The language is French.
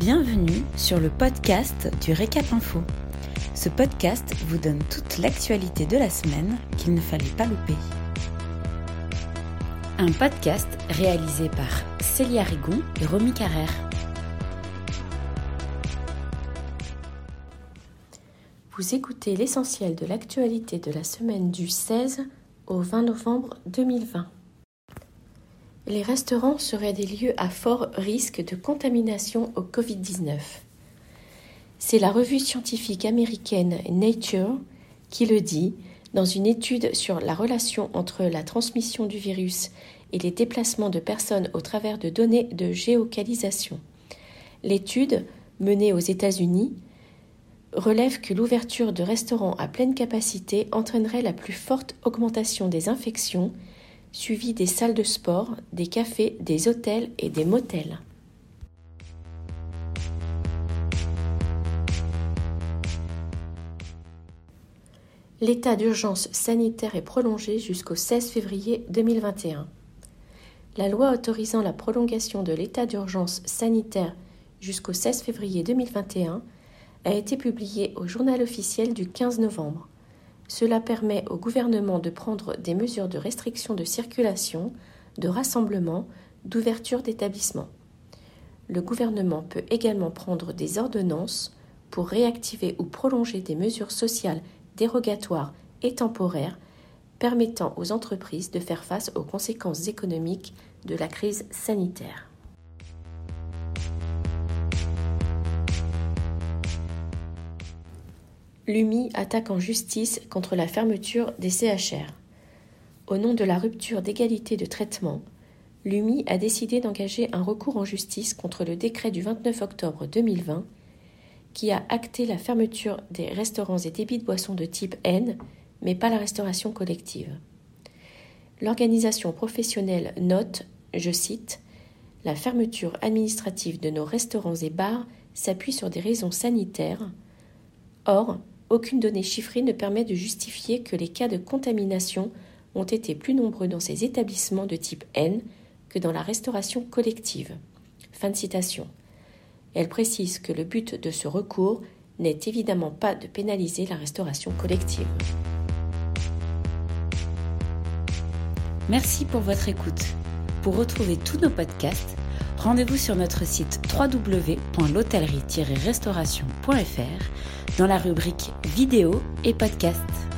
Bienvenue sur le podcast du Récap Info. Ce podcast vous donne toute l'actualité de la semaine qu'il ne fallait pas louper. Un podcast réalisé par Célia Rigon et Romy Carrère. Vous écoutez l'essentiel de l'actualité de la semaine du 16 au 20 novembre 2020. Les restaurants seraient des lieux à fort risque de contamination au Covid-19. C'est la revue scientifique américaine Nature qui le dit dans une étude sur la relation entre la transmission du virus et les déplacements de personnes au travers de données de géocalisation. L'étude, menée aux États-Unis, relève que l'ouverture de restaurants à pleine capacité entraînerait la plus forte augmentation des infections, suivie des salles de sport, des cafés, des hôtels et des motels. L'état d'urgence sanitaire est prolongé jusqu'au 16 février 2021. La loi autorisant la prolongation de l'état d'urgence sanitaire jusqu'au 16 février 2021 a été publié au journal officiel du 15 novembre. Cela permet au gouvernement de prendre des mesures de restriction de circulation, de rassemblement, d'ouverture d'établissements. Le gouvernement peut également prendre des ordonnances pour réactiver ou prolonger des mesures sociales dérogatoires et temporaires permettant aux entreprises de faire face aux conséquences économiques de la crise sanitaire. L'UMI attaque en justice contre la fermeture des CHR. Au nom de la rupture d'égalité de traitement, l'UMI a décidé d'engager un recours en justice contre le décret du 29 octobre 2020 qui a acté la fermeture des restaurants et débits de boissons de type N, mais pas la restauration collective. L'organisation professionnelle note, je cite, La fermeture administrative de nos restaurants et bars s'appuie sur des raisons sanitaires. Or, aucune donnée chiffrée ne permet de justifier que les cas de contamination ont été plus nombreux dans ces établissements de type N que dans la restauration collective. Fin de citation. Elle précise que le but de ce recours n'est évidemment pas de pénaliser la restauration collective. Merci pour votre écoute. Pour retrouver tous nos podcasts, rendez-vous sur notre site www.l'hôtellerie-restauration.fr dans la rubrique vidéo et podcasts.